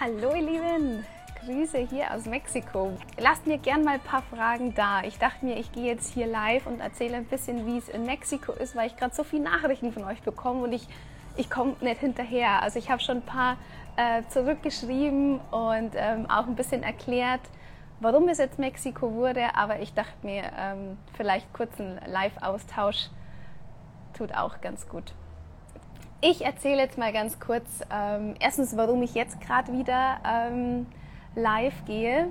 Hallo ihr Lieben, Grüße hier aus Mexiko. Lasst mir gern mal ein paar Fragen da. Ich dachte mir, ich gehe jetzt hier live und erzähle ein bisschen, wie es in Mexiko ist, weil ich gerade so viele Nachrichten von euch bekomme und ich, ich komme nicht hinterher. Also ich habe schon ein paar äh, zurückgeschrieben und ähm, auch ein bisschen erklärt, warum es jetzt Mexiko wurde. Aber ich dachte mir, ähm, vielleicht kurz ein Live-Austausch tut auch ganz gut. Ich erzähle jetzt mal ganz kurz, ähm, erstens, warum ich jetzt gerade wieder ähm, live gehe.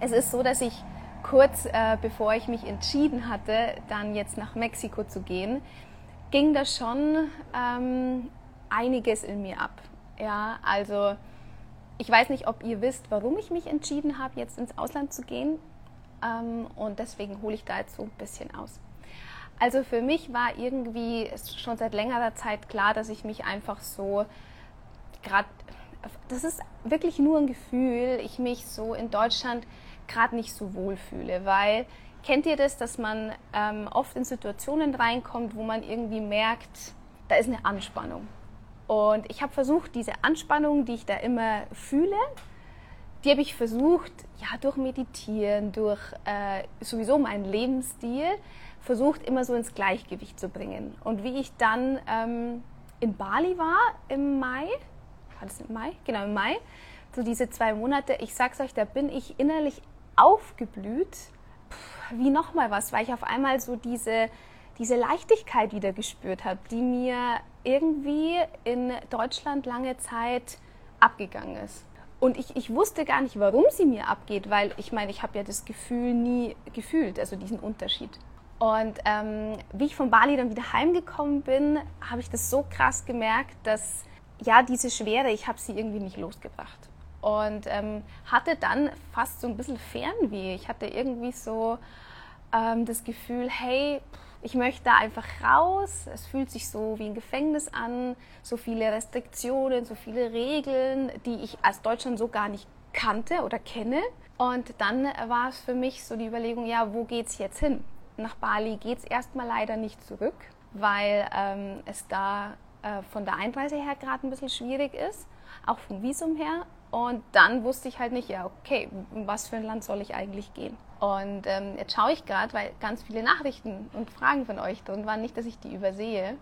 Es ist so, dass ich kurz äh, bevor ich mich entschieden hatte, dann jetzt nach Mexiko zu gehen, ging da schon ähm, einiges in mir ab. Ja, also ich weiß nicht, ob ihr wisst, warum ich mich entschieden habe, jetzt ins Ausland zu gehen. Ähm, und deswegen hole ich da jetzt so ein bisschen aus. Also für mich war irgendwie schon seit längerer Zeit klar, dass ich mich einfach so gerade, das ist wirklich nur ein Gefühl, ich mich so in Deutschland gerade nicht so wohl fühle, weil kennt ihr das, dass man ähm, oft in Situationen reinkommt, wo man irgendwie merkt, da ist eine Anspannung. Und ich habe versucht, diese Anspannung, die ich da immer fühle, die habe ich versucht, ja, durch Meditieren, durch äh, sowieso meinen Lebensstil, versucht immer so ins Gleichgewicht zu bringen. Und wie ich dann ähm, in Bali war im Mai, war das im Mai? Genau, im Mai, so diese zwei Monate, ich sag's euch, da bin ich innerlich aufgeblüht, Puh, wie nochmal was, weil ich auf einmal so diese, diese Leichtigkeit wieder gespürt habe, die mir irgendwie in Deutschland lange Zeit abgegangen ist. Und ich, ich wusste gar nicht, warum sie mir abgeht, weil ich meine, ich habe ja das Gefühl nie gefühlt, also diesen Unterschied. Und ähm, wie ich von Bali dann wieder heimgekommen bin, habe ich das so krass gemerkt, dass ja diese Schwere, ich habe sie irgendwie nicht losgebracht. Und ähm, hatte dann fast so ein bisschen Fernweh. Ich hatte irgendwie so ähm, das Gefühl, hey, ich möchte da einfach raus. Es fühlt sich so wie ein Gefängnis an, so viele Restriktionen, so viele Regeln, die ich als Deutschland so gar nicht kannte oder kenne. Und dann war es für mich so die Überlegung, ja, wo geht's jetzt hin? Nach Bali geht es erstmal leider nicht zurück, weil ähm, es da äh, von der Einreise her gerade ein bisschen schwierig ist, auch vom Visum her. Und dann wusste ich halt nicht, ja, okay, was für ein Land soll ich eigentlich gehen? Und ähm, jetzt schaue ich gerade, weil ganz viele Nachrichten und Fragen von euch drin waren, nicht, dass ich die übersehe.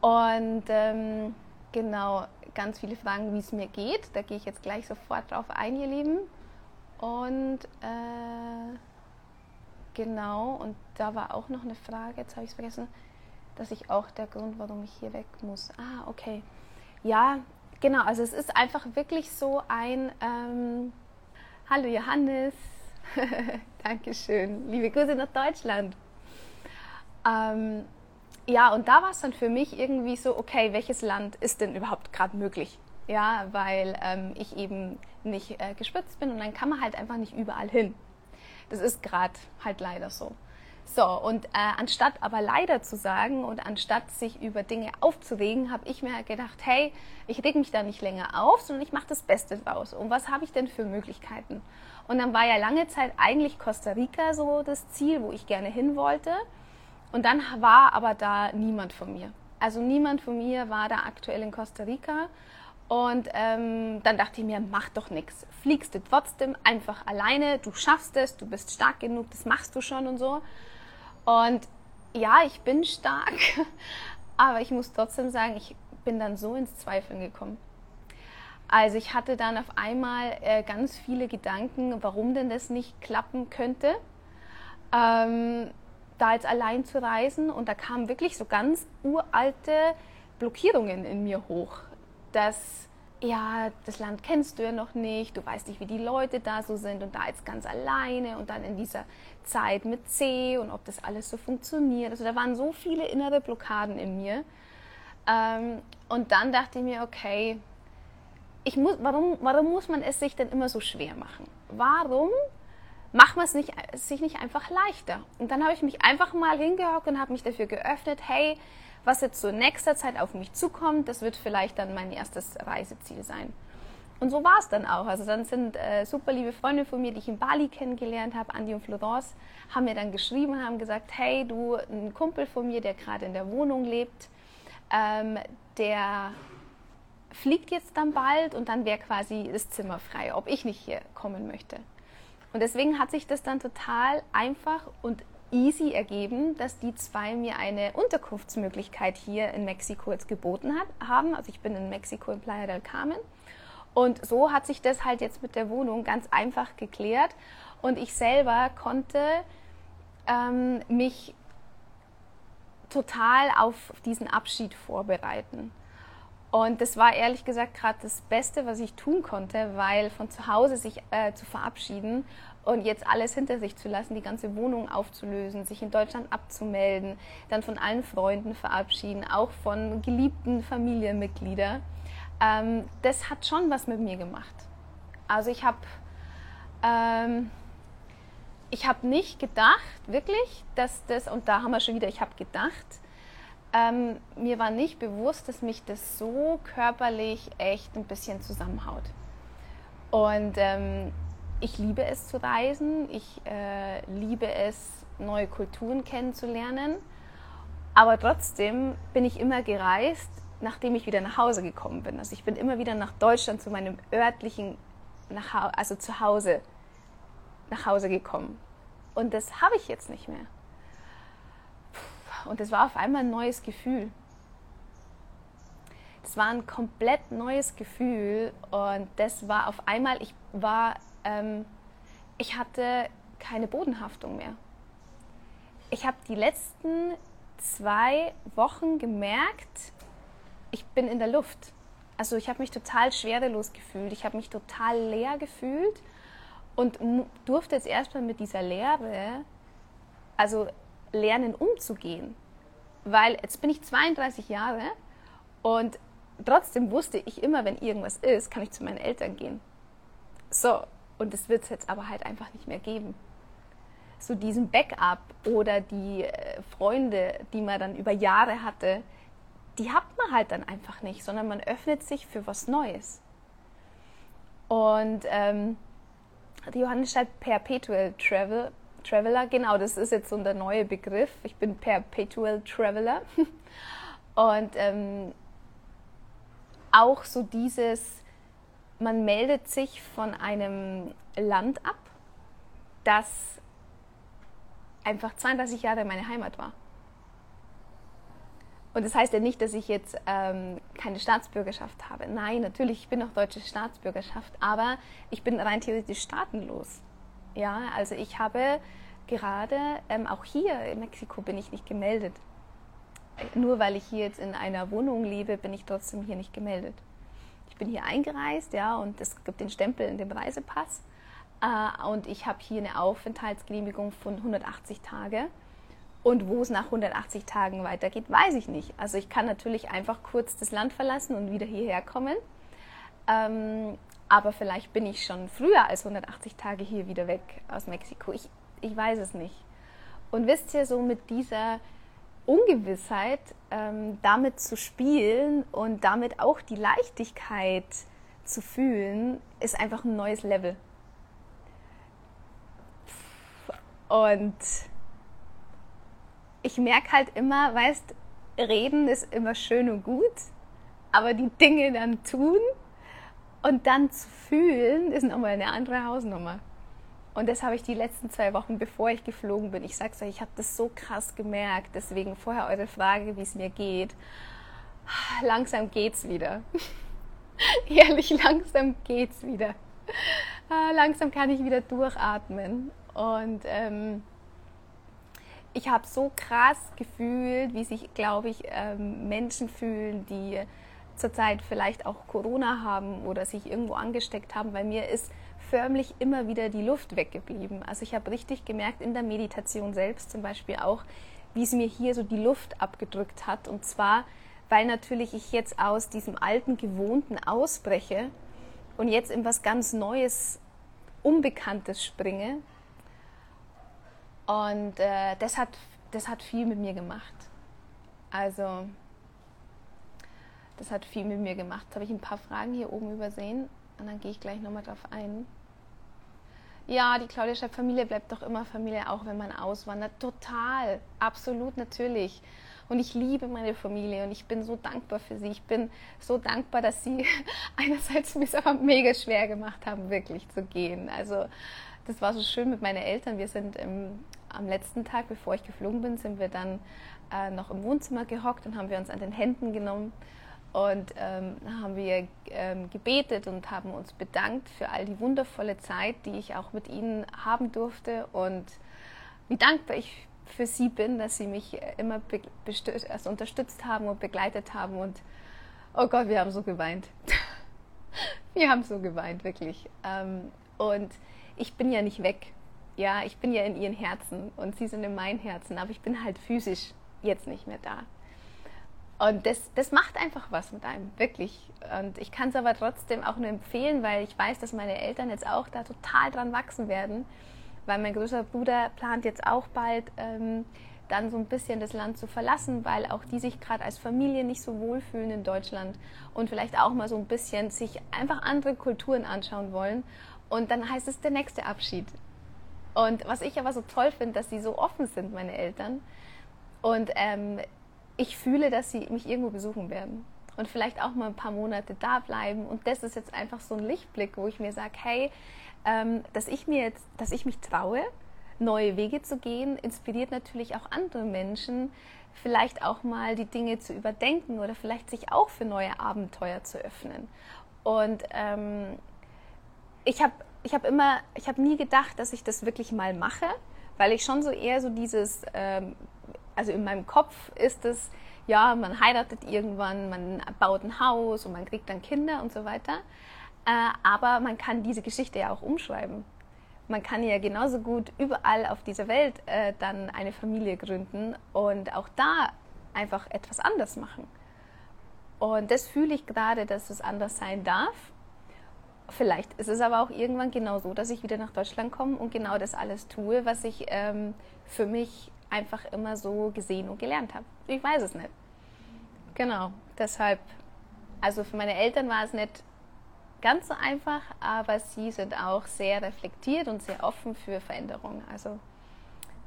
Und ähm, genau, ganz viele Fragen, wie es mir geht. Da gehe ich jetzt gleich sofort drauf ein, ihr Lieben. Und äh, Genau, und da war auch noch eine Frage, jetzt habe ich es vergessen, dass ich auch der Grund, warum ich hier weg muss. Ah, okay. Ja, genau, also es ist einfach wirklich so ein ähm, Hallo Johannes, Dankeschön, liebe Grüße nach Deutschland. Ähm, ja, und da war es dann für mich irgendwie so, okay, welches Land ist denn überhaupt gerade möglich? Ja, weil ähm, ich eben nicht äh, gespitzt bin und dann kann man halt einfach nicht überall hin. Das ist gerade halt leider so. So, und äh, anstatt aber leider zu sagen und anstatt sich über Dinge aufzuregen, habe ich mir gedacht, hey, ich reg mich da nicht länger auf, sondern ich mache das Beste draus. Und was habe ich denn für Möglichkeiten? Und dann war ja lange Zeit eigentlich Costa Rica so das Ziel, wo ich gerne hin wollte. Und dann war aber da niemand von mir. Also niemand von mir war da aktuell in Costa Rica. Und ähm, dann dachte ich mir, mach doch nichts. Fliegst du trotzdem einfach alleine, du schaffst es, du bist stark genug, das machst du schon und so. Und ja, ich bin stark, aber ich muss trotzdem sagen, ich bin dann so ins Zweifeln gekommen. Also ich hatte dann auf einmal äh, ganz viele Gedanken, warum denn das nicht klappen könnte, ähm, da jetzt allein zu reisen. Und da kamen wirklich so ganz uralte Blockierungen in mir hoch dass ja, das Land kennst du ja noch nicht, du weißt nicht, wie die Leute da so sind und da jetzt ganz alleine und dann in dieser Zeit mit C und ob das alles so funktioniert. Also da waren so viele innere Blockaden in mir. Ähm, und dann dachte ich mir, okay, ich muss, warum, warum muss man es sich denn immer so schwer machen? Warum macht man es nicht, sich nicht einfach leichter? Und dann habe ich mich einfach mal hingehockt und habe mich dafür geöffnet, hey, was jetzt so in nächster Zeit auf mich zukommt, das wird vielleicht dann mein erstes Reiseziel sein. Und so war es dann auch. Also dann sind äh, super liebe Freunde von mir, die ich in Bali kennengelernt habe, Andi und Florence, haben mir dann geschrieben und haben gesagt, hey, du, ein Kumpel von mir, der gerade in der Wohnung lebt, ähm, der fliegt jetzt dann bald und dann wäre quasi das Zimmer frei, ob ich nicht hier kommen möchte. Und deswegen hat sich das dann total einfach und easy ergeben, dass die zwei mir eine Unterkunftsmöglichkeit hier in Mexiko jetzt geboten hat, haben. Also ich bin in Mexiko in Playa del Carmen. Und so hat sich das halt jetzt mit der Wohnung ganz einfach geklärt. Und ich selber konnte ähm, mich total auf diesen Abschied vorbereiten. Und das war ehrlich gesagt gerade das Beste, was ich tun konnte, weil von zu Hause sich äh, zu verabschieden und jetzt alles hinter sich zu lassen, die ganze Wohnung aufzulösen, sich in Deutschland abzumelden, dann von allen Freunden verabschieden, auch von geliebten Familienmitgliedern, ähm, das hat schon was mit mir gemacht. Also ich habe ähm, ich habe nicht gedacht, wirklich, dass das, und da haben wir schon wieder, ich habe gedacht, ähm, mir war nicht bewusst, dass mich das so körperlich echt ein bisschen zusammenhaut. Und ähm, ich liebe es zu reisen, ich äh, liebe es, neue Kulturen kennenzulernen, aber trotzdem bin ich immer gereist, nachdem ich wieder nach Hause gekommen bin. Also ich bin immer wieder nach Deutschland zu meinem örtlichen, also zu Hause, nach Hause gekommen. Und das habe ich jetzt nicht mehr. Und das war auf einmal ein neues Gefühl. Das war ein komplett neues Gefühl und das war auf einmal, ich war, ähm, ich hatte keine Bodenhaftung mehr. Ich habe die letzten zwei Wochen gemerkt, ich bin in der Luft. Also ich habe mich total schwerelos gefühlt, ich habe mich total leer gefühlt und durfte jetzt erstmal mit dieser Leere, also lernen umzugehen. Weil jetzt bin ich 32 Jahre und trotzdem wusste ich immer, wenn irgendwas ist, kann ich zu meinen Eltern gehen. So, und das wird es jetzt aber halt einfach nicht mehr geben. So diesen Backup oder die äh, Freunde, die man dann über Jahre hatte, die hat man halt dann einfach nicht, sondern man öffnet sich für was Neues. Und ähm, die Johannes schreibt Perpetual Travel, Traveler, genau, das ist jetzt so der neue Begriff. Ich bin Perpetual Traveler. Und ähm, auch so dieses, man meldet sich von einem Land ab, das einfach 32 Jahre meine Heimat war. Und das heißt ja nicht, dass ich jetzt ähm, keine Staatsbürgerschaft habe. Nein, natürlich, ich bin noch deutsche Staatsbürgerschaft, aber ich bin rein theoretisch staatenlos. Ja, also ich habe gerade, ähm, auch hier in Mexiko bin ich nicht gemeldet. Nur weil ich hier jetzt in einer Wohnung lebe, bin ich trotzdem hier nicht gemeldet. Ich bin hier eingereist, ja, und es gibt den Stempel in dem Reisepass. Äh, und ich habe hier eine Aufenthaltsgenehmigung von 180 Tage. Und wo es nach 180 Tagen weitergeht, weiß ich nicht. Also ich kann natürlich einfach kurz das Land verlassen und wieder hierher kommen. Ähm, aber vielleicht bin ich schon früher als 180 Tage hier wieder weg aus Mexiko. Ich, ich weiß es nicht. Und wisst ihr, so mit dieser Ungewissheit ähm, damit zu spielen und damit auch die Leichtigkeit zu fühlen, ist einfach ein neues Level. Und ich merke halt immer, weißt, reden ist immer schön und gut, aber die Dinge dann tun und dann zu fühlen, ist nochmal eine andere Hausnummer. Und das habe ich die letzten zwei Wochen, bevor ich geflogen bin. Ich sage es euch, ich habe das so krass gemerkt. Deswegen vorher eure Frage, wie es mir geht. Langsam geht's wieder. Ehrlich, langsam geht's wieder. Ah, langsam kann ich wieder durchatmen. Und ähm, ich habe so krass gefühlt, wie sich, glaube ich, ähm, Menschen fühlen, die zurzeit vielleicht auch Corona haben oder sich irgendwo angesteckt haben. Bei mir ist förmlich immer wieder die Luft weggeblieben. Also ich habe richtig gemerkt in der Meditation selbst zum Beispiel auch, wie es mir hier so die Luft abgedrückt hat. Und zwar, weil natürlich ich jetzt aus diesem alten Gewohnten ausbreche und jetzt in was ganz Neues, Unbekanntes springe und äh, das, hat, das hat viel mit mir gemacht. Also, das hat viel mit mir gemacht. Jetzt habe ich ein paar Fragen hier oben übersehen und dann gehe ich gleich nochmal drauf ein. Ja, die Claudia schreibt, Familie bleibt doch immer Familie, auch wenn man auswandert. Total, absolut natürlich. Und ich liebe meine Familie und ich bin so dankbar für sie. Ich bin so dankbar, dass sie einerseits mir es aber mega schwer gemacht haben, wirklich zu gehen. Also das war so schön mit meinen Eltern. Wir sind im, am letzten Tag, bevor ich geflogen bin, sind wir dann äh, noch im Wohnzimmer gehockt und haben wir uns an den Händen genommen und ähm, haben wir ähm, gebetet und haben uns bedankt für all die wundervolle Zeit, die ich auch mit ihnen haben durfte und wie dankbar ich für sie bin, dass sie mich immer also unterstützt haben und begleitet haben und oh Gott, wir haben so geweint. wir haben so geweint, wirklich. Ähm, und ich bin ja nicht weg. Ja, ich bin ja in ihren Herzen und sie sind in meinem Herzen, aber ich bin halt physisch jetzt nicht mehr da. Und das, das macht einfach was mit einem, wirklich. Und ich kann es aber trotzdem auch nur empfehlen, weil ich weiß, dass meine Eltern jetzt auch da total dran wachsen werden, weil mein größerer Bruder plant jetzt auch bald ähm, dann so ein bisschen das Land zu verlassen, weil auch die sich gerade als Familie nicht so wohlfühlen in Deutschland und vielleicht auch mal so ein bisschen sich einfach andere Kulturen anschauen wollen. Und dann heißt es der nächste Abschied. Und was ich aber so toll finde, dass sie so offen sind, meine Eltern. Und ähm, ich fühle, dass sie mich irgendwo besuchen werden und vielleicht auch mal ein paar Monate da bleiben. Und das ist jetzt einfach so ein Lichtblick, wo ich mir sage, hey, ähm, dass ich mir jetzt, dass ich mich traue, neue Wege zu gehen, inspiriert natürlich auch andere Menschen, vielleicht auch mal die Dinge zu überdenken oder vielleicht sich auch für neue Abenteuer zu öffnen. Und ähm, ich habe ich hab immer, ich habe nie gedacht, dass ich das wirklich mal mache, weil ich schon so eher so dieses ähm, also in meinem Kopf ist es, ja, man heiratet irgendwann, man baut ein Haus und man kriegt dann Kinder und so weiter. Äh, aber man kann diese Geschichte ja auch umschreiben. Man kann ja genauso gut überall auf dieser Welt äh, dann eine Familie gründen und auch da einfach etwas anders machen. Und das fühle ich gerade, dass es anders sein darf. Vielleicht ist es aber auch irgendwann genau so, dass ich wieder nach Deutschland komme und genau das alles tue, was ich ähm, für mich einfach immer so gesehen und gelernt habe. Ich weiß es nicht. Genau, deshalb, also für meine Eltern war es nicht ganz so einfach, aber sie sind auch sehr reflektiert und sehr offen für Veränderungen. Also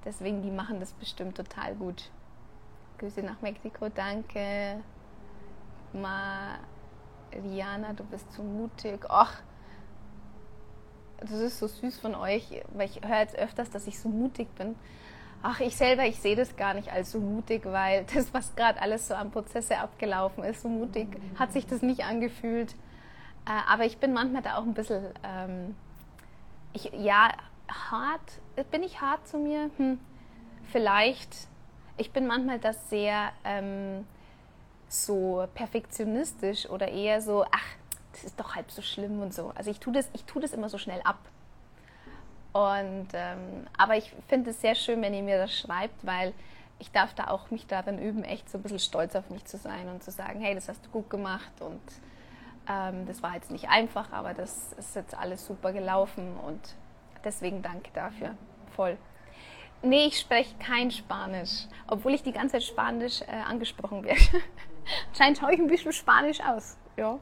deswegen, die machen das bestimmt total gut. Grüße nach Mexiko, danke. Mariana, du bist zu mutig. Ach, das ist so süß von euch, weil ich höre jetzt öfters, dass ich so mutig bin ach, ich selber, ich sehe das gar nicht als so mutig, weil das, was gerade alles so an Prozesse abgelaufen ist, so mutig hat sich das nicht angefühlt. Äh, aber ich bin manchmal da auch ein bisschen, ähm, ich, ja, hart, bin ich hart zu mir? Hm, vielleicht. Ich bin manchmal das sehr ähm, so perfektionistisch oder eher so, ach, das ist doch halb so schlimm und so. Also ich tue das, ich tue das immer so schnell ab. Und, ähm, aber ich finde es sehr schön, wenn ihr mir das schreibt, weil ich darf da auch mich darin üben, echt so ein bisschen stolz auf mich zu sein und zu sagen, hey, das hast du gut gemacht und ähm, das war jetzt nicht einfach, aber das ist jetzt alles super gelaufen und deswegen danke dafür. Voll. Nee, ich spreche kein Spanisch, obwohl ich die ganze Zeit Spanisch äh, angesprochen werde. Scheint schaue ich ein bisschen Spanisch aus. Ja.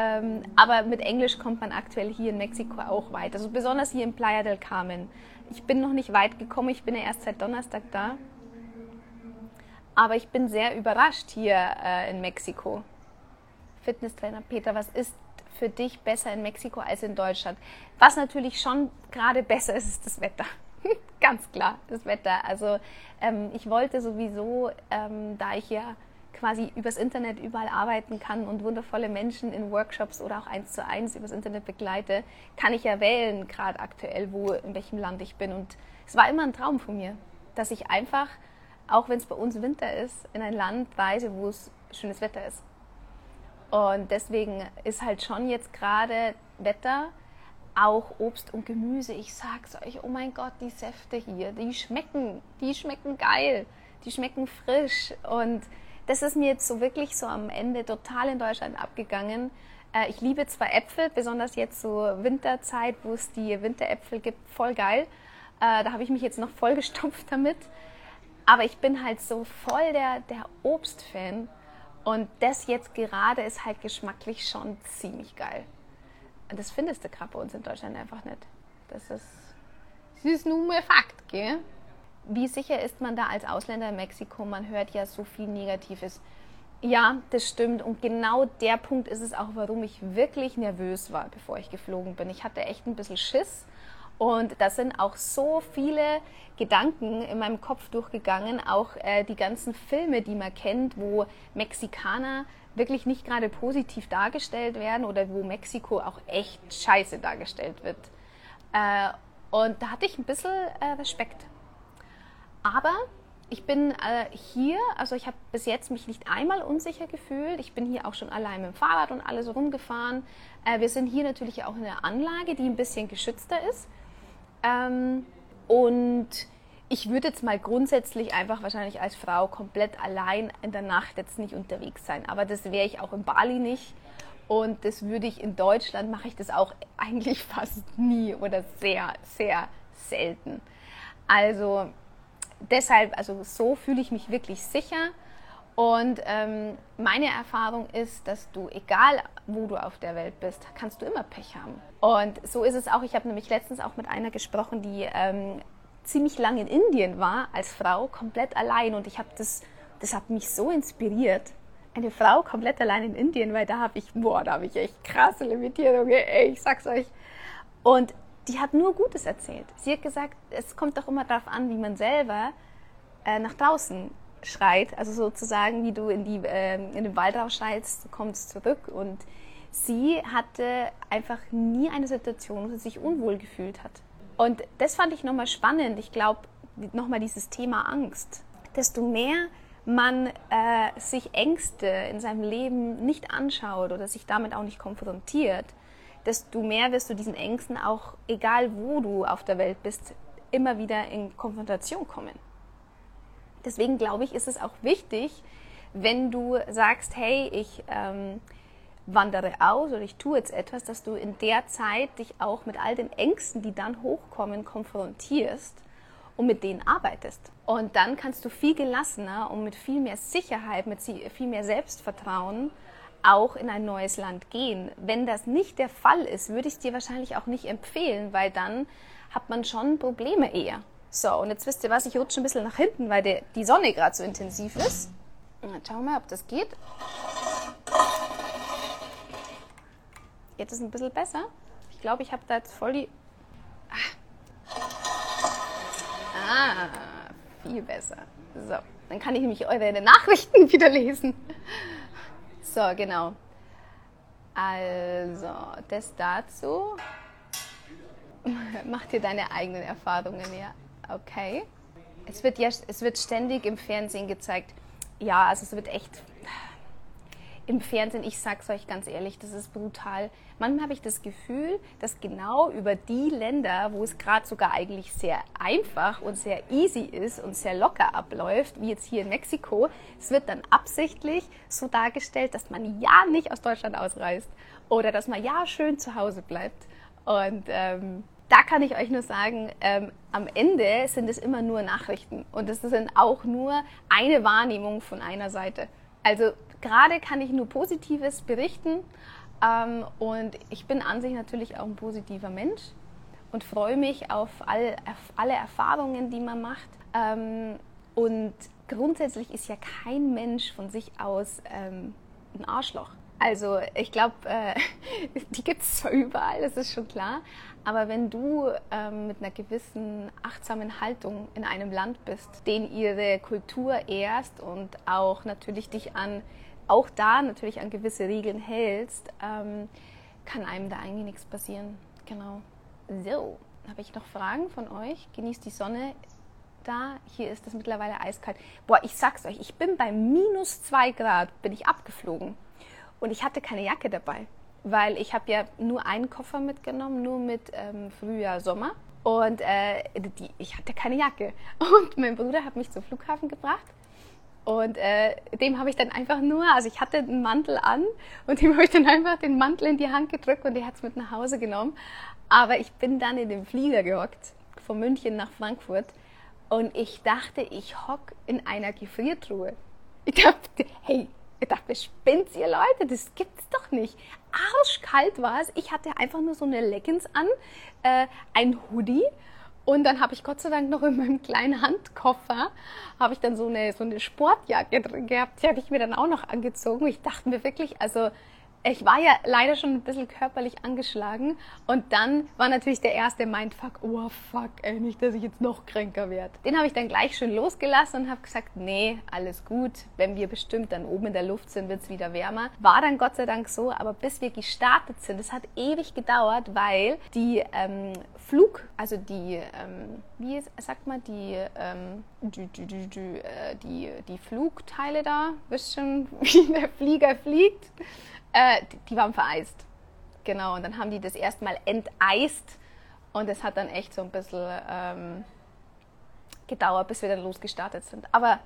Ähm, aber mit Englisch kommt man aktuell hier in Mexiko auch weit. Also besonders hier in Playa del Carmen. Ich bin noch nicht weit gekommen, ich bin ja erst seit Donnerstag da. Aber ich bin sehr überrascht hier äh, in Mexiko. Fitnesstrainer Peter, was ist für dich besser in Mexiko als in Deutschland? Was natürlich schon gerade besser ist, ist das Wetter. Ganz klar, das Wetter. Also ähm, ich wollte sowieso, ähm, da ich ja quasi übers Internet überall arbeiten kann und wundervolle Menschen in Workshops oder auch eins zu eins übers Internet begleite, kann ich ja wählen, gerade aktuell, wo, in welchem Land ich bin. Und es war immer ein Traum von mir, dass ich einfach, auch wenn es bei uns Winter ist, in ein Land reise, wo es schönes Wetter ist. Und deswegen ist halt schon jetzt gerade Wetter, auch Obst und Gemüse. Ich sag's euch, oh mein Gott, die Säfte hier, die schmecken, die schmecken geil, die schmecken frisch und das ist mir jetzt so wirklich so am Ende total in Deutschland abgegangen. Äh, ich liebe zwar Äpfel, besonders jetzt so Winterzeit, wo es die Winteräpfel gibt, voll geil. Äh, da habe ich mich jetzt noch vollgestopft damit. Aber ich bin halt so voll der, der Obstfan. Und das jetzt gerade ist halt geschmacklich schon ziemlich geil. Und das findest du gerade bei uns in Deutschland einfach nicht. Das ist, das ist nur mehr Fakt, gell? Wie sicher ist man da als Ausländer in Mexiko? Man hört ja so viel Negatives. Ja, das stimmt. Und genau der Punkt ist es auch, warum ich wirklich nervös war, bevor ich geflogen bin. Ich hatte echt ein bisschen Schiss. Und da sind auch so viele Gedanken in meinem Kopf durchgegangen. Auch äh, die ganzen Filme, die man kennt, wo Mexikaner wirklich nicht gerade positiv dargestellt werden oder wo Mexiko auch echt scheiße dargestellt wird. Äh, und da hatte ich ein bisschen äh, Respekt. Aber ich bin äh, hier, also ich habe bis jetzt mich nicht einmal unsicher gefühlt. Ich bin hier auch schon allein mit dem Fahrrad und alles rumgefahren. Äh, wir sind hier natürlich auch in einer Anlage, die ein bisschen geschützter ist. Ähm, und ich würde jetzt mal grundsätzlich einfach wahrscheinlich als Frau komplett allein in der Nacht jetzt nicht unterwegs sein. Aber das wäre ich auch in Bali nicht. Und das würde ich in Deutschland, mache ich das auch eigentlich fast nie oder sehr, sehr selten. Also deshalb, also so fühle ich mich wirklich sicher. Und ähm, meine Erfahrung ist, dass du, egal wo du auf der Welt bist, kannst du immer Pech haben. Und so ist es auch. Ich habe nämlich letztens auch mit einer gesprochen, die ähm, ziemlich lange in Indien war, als Frau, komplett allein. Und ich habe das, das hat mich so inspiriert. Eine Frau komplett allein in Indien, weil da habe ich, boah, da habe ich echt krasse Limitierungen, ey, ich sag's euch. Und die hat nur Gutes erzählt. Sie hat gesagt, es kommt doch immer darauf an, wie man selber äh, nach draußen schreit. Also sozusagen, wie du in, die, äh, in den Wald rausschreist, du kommst zurück. Und sie hatte einfach nie eine Situation, wo sie sich unwohl gefühlt hat. Und das fand ich nochmal spannend. Ich glaube, nochmal dieses Thema Angst. Desto mehr man äh, sich Ängste in seinem Leben nicht anschaut oder sich damit auch nicht konfrontiert, desto mehr wirst du diesen Ängsten auch, egal wo du auf der Welt bist, immer wieder in Konfrontation kommen. Deswegen glaube ich, ist es auch wichtig, wenn du sagst, hey, ich ähm, wandere aus oder ich tue jetzt etwas, dass du in der Zeit dich auch mit all den Ängsten, die dann hochkommen, konfrontierst und mit denen arbeitest. Und dann kannst du viel gelassener und mit viel mehr Sicherheit, mit viel mehr Selbstvertrauen auch in ein neues Land gehen. Wenn das nicht der Fall ist, würde ich dir wahrscheinlich auch nicht empfehlen, weil dann hat man schon Probleme eher. So, und jetzt wisst ihr was, ich rutsche ein bisschen nach hinten, weil der, die Sonne gerade so intensiv ist. Jetzt schauen wir mal, ob das geht. Geht es ein bisschen besser? Ich glaube, ich habe da jetzt voll die... Ah. ah, viel besser. So, dann kann ich nämlich eure Nachrichten wieder lesen. So, genau. Also, das dazu. Mach dir deine eigenen Erfahrungen, ja. Okay. Es wird ja, es wird ständig im Fernsehen gezeigt. Ja, also es wird echt im Fernsehen, ich sag's euch ganz ehrlich, das ist brutal. Manchmal habe ich das Gefühl, dass genau über die Länder, wo es gerade sogar eigentlich sehr einfach und sehr easy ist und sehr locker abläuft, wie jetzt hier in Mexiko, es wird dann absichtlich so dargestellt, dass man ja nicht aus Deutschland ausreist oder dass man ja schön zu Hause bleibt. Und ähm, da kann ich euch nur sagen, ähm, am Ende sind es immer nur Nachrichten und es sind auch nur eine Wahrnehmung von einer Seite. Also gerade kann ich nur Positives berichten ähm, und ich bin an sich natürlich auch ein positiver Mensch und freue mich auf, all, auf alle Erfahrungen, die man macht. Ähm, und grundsätzlich ist ja kein Mensch von sich aus ähm, ein Arschloch. Also ich glaube, äh, die gibt es zwar überall, das ist schon klar, aber wenn du ähm, mit einer gewissen achtsamen Haltung in einem Land bist, den ihre Kultur ehrst und auch natürlich dich an auch da natürlich an gewisse Regeln hältst, ähm, kann einem da eigentlich nichts passieren. Genau. So, habe ich noch Fragen von euch? Genießt die Sonne da. Hier ist es mittlerweile eiskalt. Boah, ich sag's euch, ich bin bei minus zwei Grad, bin ich abgeflogen. Und ich hatte keine Jacke dabei, weil ich habe ja nur einen Koffer mitgenommen, nur mit ähm, Frühjahr, Sommer. Und äh, die, ich hatte keine Jacke. Und mein Bruder hat mich zum Flughafen gebracht und äh, dem habe ich dann einfach nur, also ich hatte einen Mantel an und dem habe ich dann einfach den Mantel in die Hand gedrückt und der hat es mit nach Hause genommen. Aber ich bin dann in den Flieger gehockt, von München nach Frankfurt und ich dachte, ich hock in einer Gefriertruhe. Ich dachte, hey, ich dachte, spinnt ihr Leute? Das gibt's doch nicht. Arschkalt war es. Ich hatte einfach nur so eine Leggings an, äh, ein Hoodie Und dann habe ich Gott sei Dank noch in meinem kleinen Handkoffer, habe ich dann so eine, so eine Sportjacke drin gehabt. Die habe ich mir dann auch noch angezogen. Ich dachte mir wirklich, also ich war ja leider schon ein bisschen körperlich angeschlagen und dann war natürlich der erste Mindfuck, oh fuck, ey, nicht, dass ich jetzt noch kränker werde. Den habe ich dann gleich schön losgelassen und habe gesagt, nee, alles gut, wenn wir bestimmt dann oben in der Luft sind, wird es wieder wärmer. War dann Gott sei Dank so, aber bis wir gestartet sind, es hat ewig gedauert, weil die ähm, Flug, also die, ähm, wie sagt man, die, ähm, die, die, die, äh, die, die Flugteile da, wisst schon, wie der Flieger fliegt, äh, die, waren vereist. Genau, und dann haben die das erstmal enteist und es hat dann echt so ein bisschen ähm, gedauert, bis wir dann losgestartet sind. Aber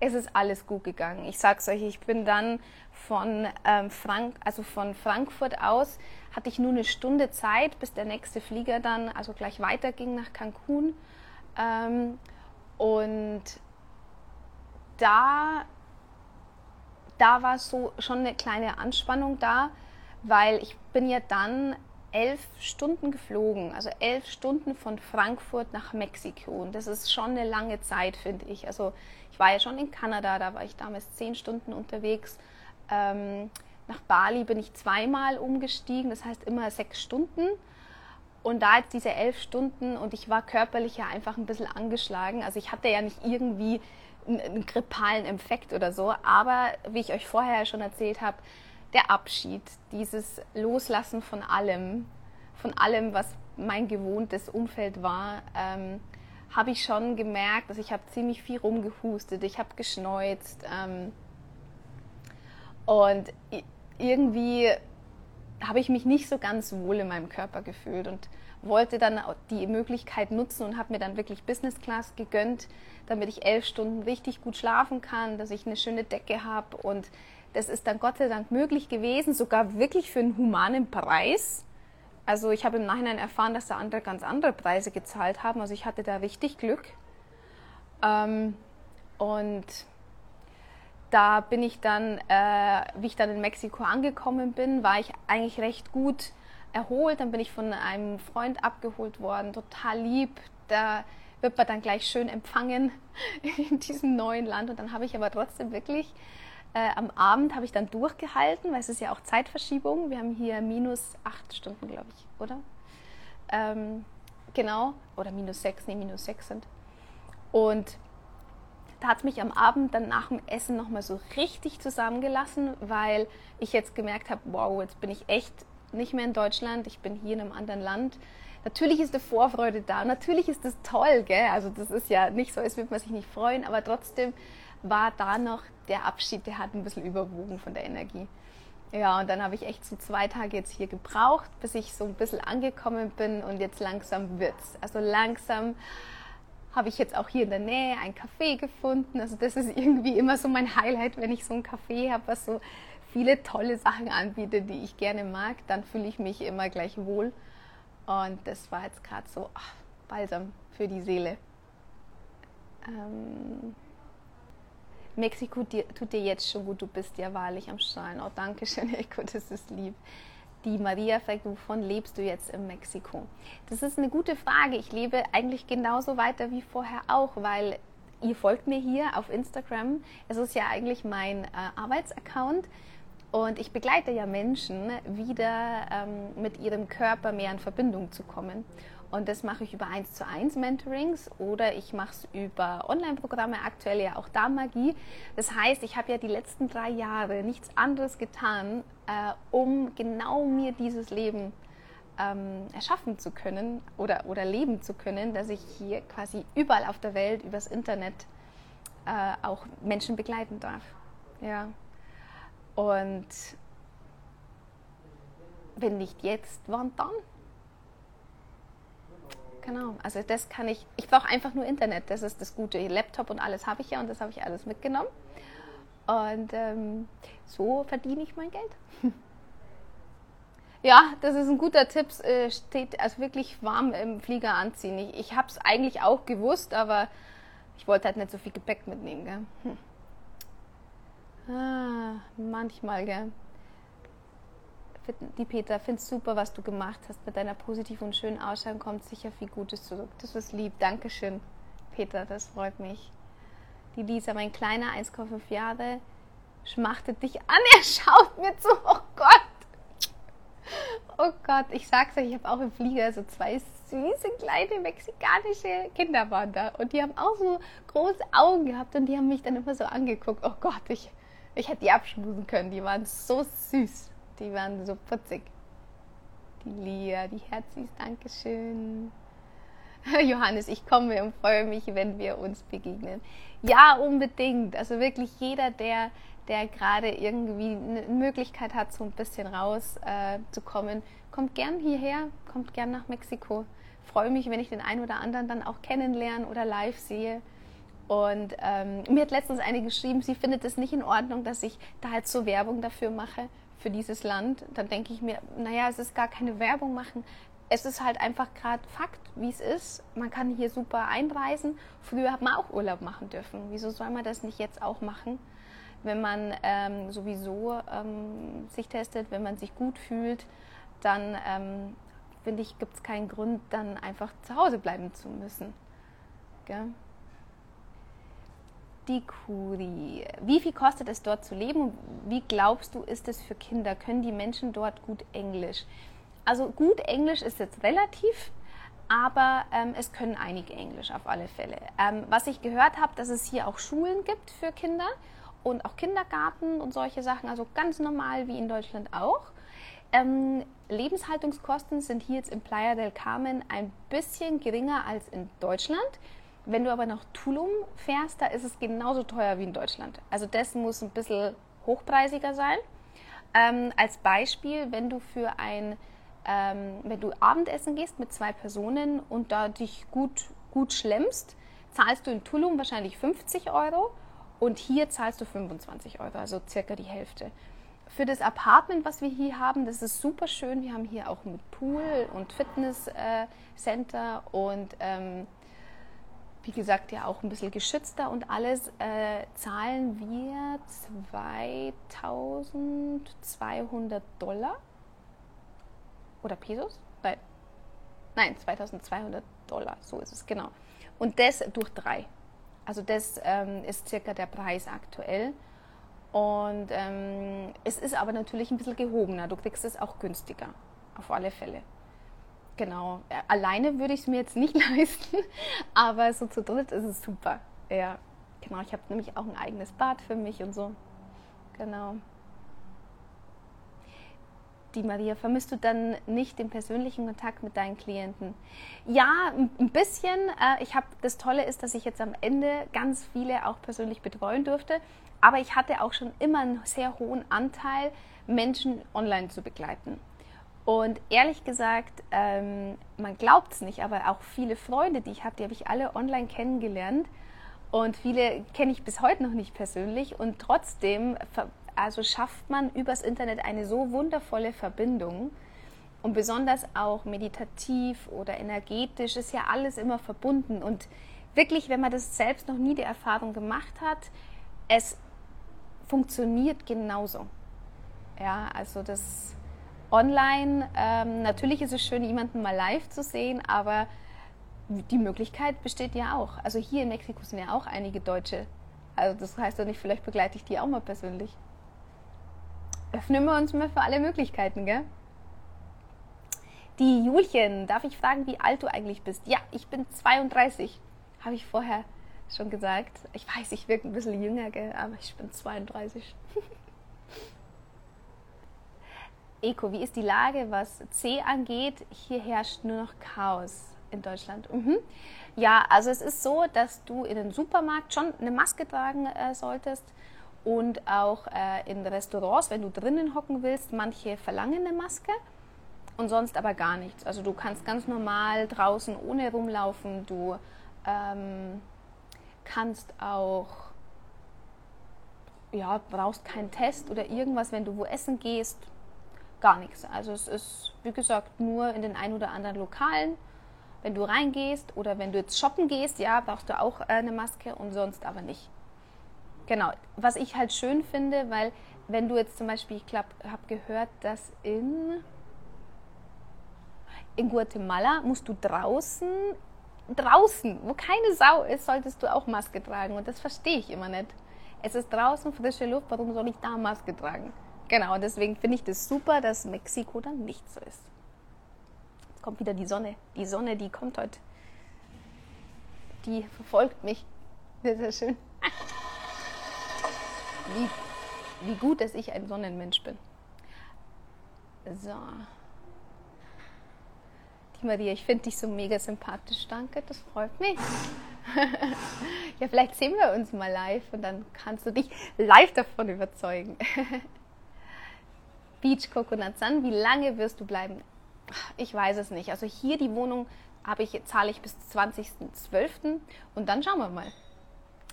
es ist alles gut gegangen. Ich sag's euch, ich bin dann von, ähm, Frank also von Frankfurt aus, hatte ich nur eine Stunde Zeit, bis der nächste Flieger dann also gleich weiterging nach Cancun. Ähm, und da da war so schon eine kleine Anspannung da, weil ich bin ja dann elf Stunden geflogen, also elf Stunden von Frankfurt nach Mexiko. Und das ist schon eine lange Zeit, finde ich. Also ich war ja schon in Kanada, da war ich damals zehn Stunden unterwegs. Ähm, nach Bali bin ich zweimal umgestiegen, das heißt immer sechs Stunden. Und da jetzt diese elf Stunden und ich war körperlich ja einfach ein bisschen angeschlagen. Also ich hatte ja nicht irgendwie einen grippalen Infekt oder so. Aber wie ich euch vorher schon erzählt habe, der Abschied, dieses Loslassen von allem, von allem, was mein gewohntes Umfeld war, ähm, habe ich schon gemerkt, dass ich habe ziemlich viel rumgehustet, ich habe geschneuzt ähm, und irgendwie habe ich mich nicht so ganz wohl in meinem Körper gefühlt und wollte dann die Möglichkeit nutzen und habe mir dann wirklich Business Class gegönnt, damit ich elf Stunden richtig gut schlafen kann, dass ich eine schöne Decke habe und das ist dann Gott sei Dank möglich gewesen, sogar wirklich für einen humanen Preis. Also ich habe im Nachhinein erfahren, dass da andere ganz andere Preise gezahlt haben. Also ich hatte da richtig Glück. Ähm, und da bin ich dann, äh, wie ich dann in Mexiko angekommen bin, war ich eigentlich recht gut erholt. Dann bin ich von einem Freund abgeholt worden, total lieb. Da wird man dann gleich schön empfangen in diesem neuen Land. Und dann habe ich aber trotzdem wirklich äh, am Abend habe ich dann durchgehalten, weil es ist ja auch Zeitverschiebung. Wir haben hier minus acht Stunden, glaube ich, oder? Ähm, genau, oder minus sechs, nee, minus sechs sind. Und da hat es mich am Abend dann nach dem Essen nochmal so richtig zusammengelassen, weil ich jetzt gemerkt habe, wow, jetzt bin ich echt nicht mehr in Deutschland, ich bin hier in einem anderen Land. Natürlich ist die Vorfreude da, natürlich ist das toll, gell? also das ist ja nicht so, als würde man sich nicht freuen, aber trotzdem war da noch der Abschied, der hat ein bisschen überwogen von der Energie. Ja, und dann habe ich echt so zwei Tage jetzt hier gebraucht, bis ich so ein bisschen angekommen bin und jetzt langsam wird's. Also langsam habe ich jetzt auch hier in der Nähe ein Café gefunden. Also das ist irgendwie immer so mein Highlight, wenn ich so ein Café habe, was so viele tolle Sachen anbietet, die ich gerne mag, dann fühle ich mich immer gleich wohl. Und das war jetzt gerade so ach, Balsam für die Seele. Ähm, Mexiko tut dir jetzt schon gut, du bist ja wahrlich am Strahlen. Oh, danke schön, Eko, das ist lieb. Die Maria fragt, wovon lebst du jetzt in Mexiko? Das ist eine gute Frage. Ich lebe eigentlich genauso weiter wie vorher auch, weil ihr folgt mir hier auf Instagram. Es ist ja eigentlich mein äh, Arbeitsaccount. Und ich begleite ja Menschen, wieder ähm, mit ihrem Körper mehr in Verbindung zu kommen. Und das mache ich über 1 zu 1 Mentorings oder ich mache es über Online-Programme, aktuell ja auch da Magie. Das heißt, ich habe ja die letzten drei Jahre nichts anderes getan, äh, um genau mir dieses Leben ähm, erschaffen zu können oder, oder leben zu können, dass ich hier quasi überall auf der Welt übers Internet äh, auch Menschen begleiten darf. Ja. Und wenn nicht jetzt, wann dann? Genau, also das kann ich, ich brauche einfach nur Internet, das ist das Gute. Laptop und alles habe ich ja und das habe ich alles mitgenommen. Und ähm, so verdiene ich mein Geld. ja, das ist ein guter Tipp, äh, steht also wirklich warm im Flieger anziehen. Ich, ich habe es eigentlich auch gewusst, aber ich wollte halt nicht so viel Gepäck mitnehmen. Gell? Hm. Ah, manchmal, gell. die Peter, finde es super, was du gemacht hast. Mit deiner positiven und schönen Ausstrahlung kommt sicher viel Gutes zurück. Das ist lieb. Dankeschön, Peter, das freut mich. Die Lisa, mein Kleiner, 1,5 Jahre, schmachtet dich an. Er schaut mir zu. Oh Gott. Oh Gott, ich sag's euch, ich habe auch im Flieger so zwei süße kleine mexikanische Kinder waren da und die haben auch so große Augen gehabt und die haben mich dann immer so angeguckt. Oh Gott, ich, ich hätte die abschmusen können. Die waren so süß. Die waren so putzig. Die Lia, die Herzis, Dankeschön. Johannes, ich komme und freue mich, wenn wir uns begegnen. Ja, unbedingt. Also wirklich jeder, der, der gerade irgendwie eine Möglichkeit hat, so ein bisschen rauszukommen, äh, kommt gern hierher, kommt gern nach Mexiko. Freue mich, wenn ich den einen oder anderen dann auch kennenlerne oder live sehe. Und ähm, mir hat letztens eine geschrieben, sie findet es nicht in Ordnung, dass ich da halt so Werbung dafür mache, für dieses Land. Dann denke ich mir, naja, es ist gar keine Werbung machen. Es ist halt einfach gerade Fakt, wie es ist. Man kann hier super einreisen. Früher hat man auch Urlaub machen dürfen. Wieso soll man das nicht jetzt auch machen? Wenn man ähm, sowieso ähm, sich testet, wenn man sich gut fühlt, dann ähm, finde ich, gibt es keinen Grund, dann einfach zu Hause bleiben zu müssen. Gell? Die. Wie viel kostet es dort zu leben wie glaubst du, ist es für Kinder? Können die Menschen dort gut Englisch? Also gut Englisch ist jetzt relativ, aber ähm, es können einige Englisch auf alle Fälle. Ähm, was ich gehört habe, dass es hier auch Schulen gibt für Kinder und auch Kindergarten und solche Sachen, also ganz normal wie in Deutschland auch. Ähm, Lebenshaltungskosten sind hier jetzt in Playa del Carmen ein bisschen geringer als in Deutschland. Wenn du aber nach Tulum fährst, da ist es genauso teuer wie in Deutschland. Also das muss ein bisschen hochpreisiger sein. Ähm, als Beispiel, wenn du für ein, ähm, wenn du Abendessen gehst mit zwei Personen und da dich gut, gut schlemmst, zahlst du in Tulum wahrscheinlich 50 Euro und hier zahlst du 25 Euro, also circa die Hälfte. Für das Apartment, was wir hier haben, das ist super schön. Wir haben hier auch ein Pool und Fitnesscenter äh, und ähm, wie gesagt ja auch ein bisschen geschützter und alles. Äh, zahlen wir 2200 Dollar oder Pesos? Nein, Nein 2200 Dollar, so ist es genau. Und das durch drei. Also das ähm, ist circa der Preis aktuell. Und ähm, es ist aber natürlich ein bisschen gehobener. Du kriegst es auch günstiger, auf alle Fälle. Genau. Alleine würde ich es mir jetzt nicht leisten, aber so zu dritt ist es super. Ja, genau. Ich habe nämlich auch ein eigenes Bad für mich und so. Genau die Maria, vermisst du dann nicht den persönlichen Kontakt mit deinen Klienten? Ja, ein bisschen. Äh, ich habe das Tolle ist, dass ich jetzt am Ende ganz viele auch persönlich betreuen durfte, aber ich hatte auch schon immer einen sehr hohen Anteil, Menschen online zu begleiten. Und ehrlich gesagt, ähm, man glaubt es nicht, aber auch viele Freunde, die ich habe, die habe ich alle online kennengelernt. Und viele kenne ich bis heute noch nicht persönlich. Und trotzdem also schafft man übers Internet eine so wundervolle Verbindung. Und besonders auch meditativ oder energetisch ist ja alles immer verbunden. Und wirklich, wenn man das selbst noch nie die Erfahrung gemacht hat, es funktioniert genauso. Ja, also das online, ähm, natürlich ist es schön, jemanden mal live zu sehen, aber die Möglichkeit besteht ja auch. Also hier in Mexiko sind ja auch einige Deutsche. Also das heißt doch nicht, vielleicht begleite ich die auch mal persönlich öffnen wir uns mal für alle Möglichkeiten, gell? Die Julchen, darf ich fragen, wie alt du eigentlich bist? Ja, ich bin 32, habe ich vorher schon gesagt. Ich weiß, ich wirke ein bisschen jünger, gell? aber ich bin 32. Eko, wie ist die Lage, was C angeht? Hier herrscht nur noch Chaos in Deutschland. Mhm. Ja, also es ist so, dass du in den Supermarkt schon eine Maske tragen äh, solltest und auch äh, in Restaurants, wenn du drinnen hocken willst, manche verlangen eine Maske und sonst aber gar nichts. Also du kannst ganz normal draußen ohne rumlaufen, du ähm, kannst auch, ja, brauchst keinen Test oder irgendwas, wenn du wo essen gehst, gar nichts. Also es ist, wie gesagt, nur in den ein oder anderen Lokalen. Wenn du reingehst oder wenn du jetzt shoppen gehst, ja, brauchst du auch äh, eine Maske und sonst aber nicht. Genau, was ich halt schön finde, weil wenn du jetzt zum Beispiel, ich glaube, habe gehört, dass in, in Guatemala musst du draußen, draußen, wo keine Sau ist, solltest du auch Maske tragen. Und das verstehe ich immer nicht. Es ist draußen frische Luft, warum soll ich da Maske tragen? Genau, deswegen finde ich das super, dass Mexiko dann nicht so ist. Jetzt kommt wieder die Sonne. Die Sonne, die kommt heute. Die verfolgt mich. Das ist schön. Wie wie gut, dass ich ein Sonnenmensch bin. So. Die Maria, ich finde dich so mega sympathisch. Danke, das freut mich. ja, vielleicht sehen wir uns mal live und dann kannst du dich live davon überzeugen. Beach Coconut Sun, wie lange wirst du bleiben? Ich weiß es nicht. Also hier die Wohnung habe ich, zahle ich bis 20.12. und dann schauen wir mal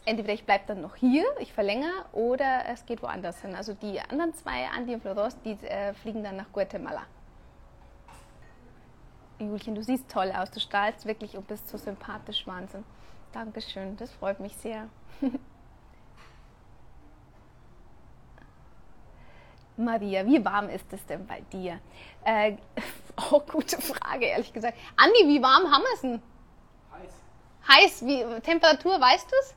entweder ich bleibe dann noch hier, ich verlängere, oder es geht woanders hin. Also die anderen zwei, Andi und Floros, die äh, fliegen dann nach Guatemala. Julchen, du siehst toll aus, du strahlst wirklich und bist so sympathisch, Wahnsinn. Dankeschön, das freut mich sehr. Maria, wie warm ist es denn bei dir? Äh, oh, gute Frage, ehrlich gesagt. Andi, wie warm haben wir es denn? Heiß. Heiß, wie Temperatur, weißt du es?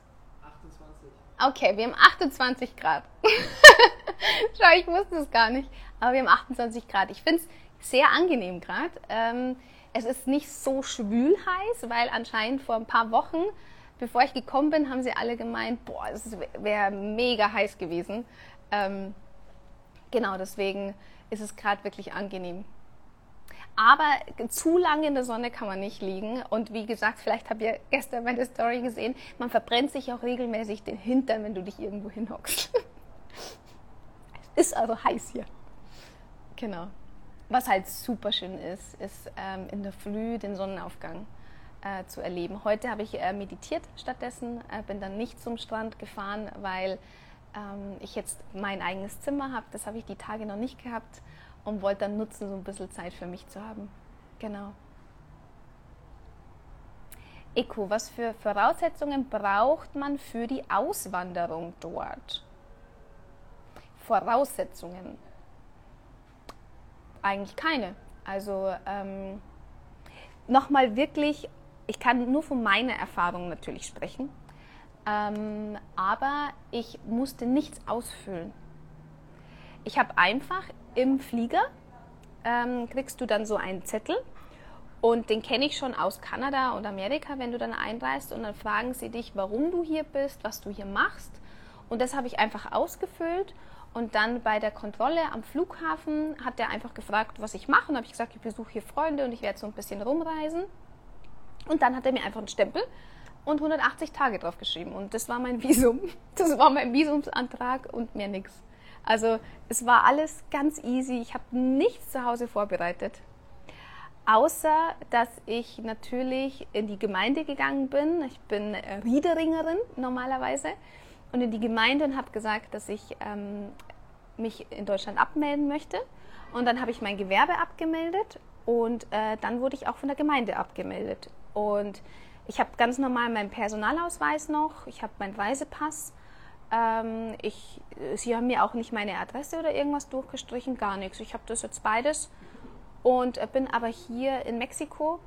Okay, wir haben 28 Grad. Schau, ich wusste es gar nicht. Aber wir haben 28 Grad. Ich finde es sehr angenehm gerade. Ähm, es ist nicht so schwül heiß, weil anscheinend vor ein paar Wochen, bevor ich gekommen bin, haben sie alle gemeint, boah, es wäre mega heiß gewesen. Ähm, genau, deswegen ist es gerade wirklich angenehm. Aber zu lange in der Sonne kann man nicht liegen. Und wie gesagt, vielleicht habt ihr gestern meine Story gesehen, man verbrennt sich auch regelmäßig den Hintern, wenn du dich irgendwo hinhockst. es ist also heiß hier. Genau. Was halt super schön ist, ist ähm, in der Früh den Sonnenaufgang äh, zu erleben. Heute habe ich äh, meditiert stattdessen, äh, bin dann nicht zum Strand gefahren, weil ähm, ich jetzt mein eigenes Zimmer habe. Das habe ich die Tage noch nicht gehabt und wollte dann nutzen, so ein bisschen Zeit für mich zu haben. Genau. Eko, was für Voraussetzungen braucht man für die Auswanderung dort? Voraussetzungen? Eigentlich keine. Also ähm, nochmal wirklich, ich kann nur von meiner Erfahrung natürlich sprechen, ähm, aber ich musste nichts ausfüllen. Ich habe einfach im Flieger ähm, kriegst du dann so einen Zettel und den kenne ich schon aus Kanada und Amerika, wenn du dann einreist und dann fragen sie dich, warum du hier bist, was du hier machst. Und das habe ich einfach ausgefüllt und dann bei der Kontrolle am Flughafen hat er einfach gefragt, was ich mache und habe ich gesagt, ich besuche hier Freunde und ich werde so ein bisschen rumreisen. Und dann hat er mir einfach einen Stempel und 180 Tage drauf geschrieben und das war mein Visum. Das war mein Visumsantrag und mehr nichts. Also es war alles ganz easy. Ich habe nichts zu Hause vorbereitet. Außer, dass ich natürlich in die Gemeinde gegangen bin. Ich bin Riederingerin normalerweise. Und in die Gemeinde und habe gesagt, dass ich ähm, mich in Deutschland abmelden möchte. Und dann habe ich mein Gewerbe abgemeldet und äh, dann wurde ich auch von der Gemeinde abgemeldet. Und ich habe ganz normal meinen Personalausweis noch, ich habe meinen Reisepass ähm, ich, sie haben mir auch nicht meine Adresse oder irgendwas durchgestrichen, gar nichts. Ich habe das jetzt beides und äh, bin aber hier in Mexiko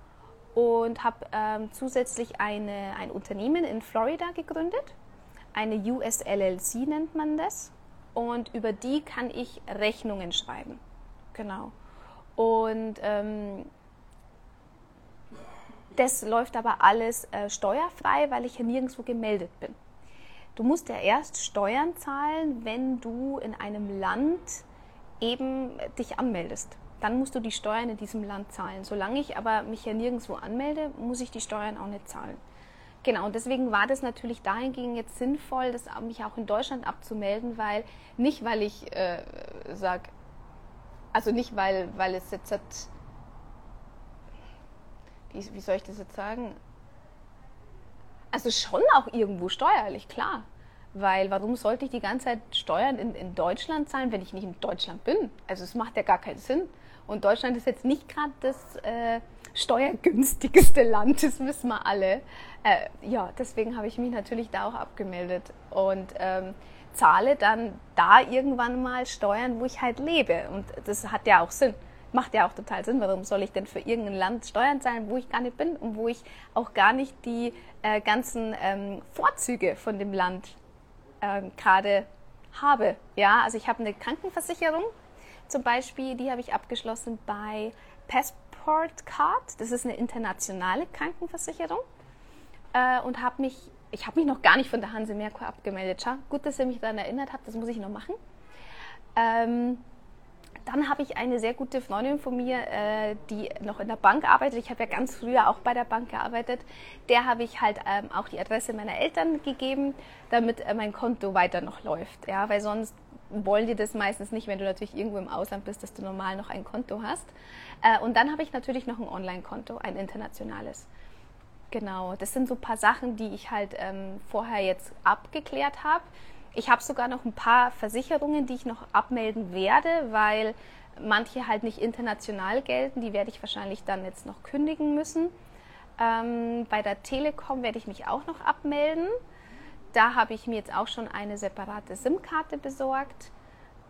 und habe ähm, zusätzlich eine, ein Unternehmen in Florida gegründet. Eine USLLC nennt man das. Und über die kann ich Rechnungen schreiben. Genau. Und ähm, das läuft aber alles äh, steuerfrei, weil ich hier nirgendwo gemeldet bin. Du musst ja erst Steuern zahlen, wenn du in einem Land eben dich anmeldest. Dann musst du die Steuern in diesem Land zahlen. Solange ich aber mich ja nirgendwo anmelde, muss ich die Steuern auch nicht zahlen. Genau, und deswegen war das natürlich dahingehend jetzt sinnvoll, das mich auch in Deutschland abzumelden, weil nicht, weil ich äh, sage, also nicht, weil, weil es jetzt hat, wie, wie soll ich das jetzt sagen? Also schon auch irgendwo steuerlich, klar. Weil warum sollte ich die ganze Zeit Steuern in, in Deutschland zahlen, wenn ich nicht in Deutschland bin? Also es macht ja gar keinen Sinn. Und Deutschland ist jetzt nicht gerade das äh, steuergünstigste Land, das wissen wir alle. Äh, ja, deswegen habe ich mich natürlich da auch abgemeldet. Und ähm, zahle dann da irgendwann mal Steuern, wo ich halt lebe. Und das hat ja auch Sinn. Macht ja auch total Sinn. Warum soll ich denn für irgendein Land Steuern zahlen, wo ich gar nicht bin und wo ich auch gar nicht die äh, ganzen ähm, Vorzüge von dem Land ähm, gerade habe? Ja, also ich habe eine Krankenversicherung zum Beispiel, die habe ich abgeschlossen bei Passport Card. Das ist eine internationale Krankenversicherung. Äh, und habe mich ich habe mich noch gar nicht von der Hanse Merkur abgemeldet. Schau, gut, dass ihr mich daran erinnert habt, das muss ich noch machen. Ähm, dann habe ich eine sehr gute Freundin von mir, äh, die noch in der Bank arbeitet. Ich habe ja ganz früher auch bei der Bank gearbeitet. Der habe ich halt ähm, auch die Adresse meiner Eltern gegeben, damit äh, mein Konto weiter noch läuft. Ja, weil sonst wollen die das meistens nicht, wenn du natürlich irgendwo im Ausland bist, dass du normal noch ein Konto hast. Äh, und dann habe ich natürlich noch ein Online-Konto, ein internationales. Genau, das sind so ein paar Sachen, die ich halt ähm, vorher jetzt abgeklärt habe. Ich habe sogar noch ein paar Versicherungen, die ich noch abmelden werde, weil manche halt nicht international gelten. Die werde ich wahrscheinlich dann jetzt noch kündigen müssen. Ähm, bei der Telekom werde ich mich auch noch abmelden. Da habe ich mir jetzt auch schon eine separate SIM-Karte besorgt.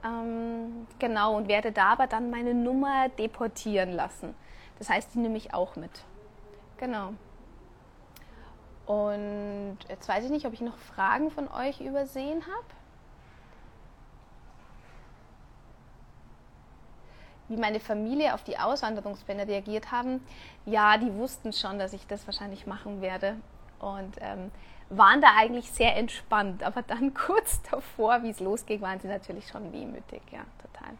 Ähm, genau, und werde da aber dann meine Nummer deportieren lassen. Das heißt, die nehme ich auch mit. Genau. Und jetzt weiß ich nicht, ob ich noch Fragen von euch übersehen habe. Wie meine Familie auf die Auswanderungspläne reagiert haben. Ja, die wussten schon, dass ich das wahrscheinlich machen werde. Und ähm, waren da eigentlich sehr entspannt. Aber dann kurz davor, wie es losging, waren sie natürlich schon wehmütig. Ja, total.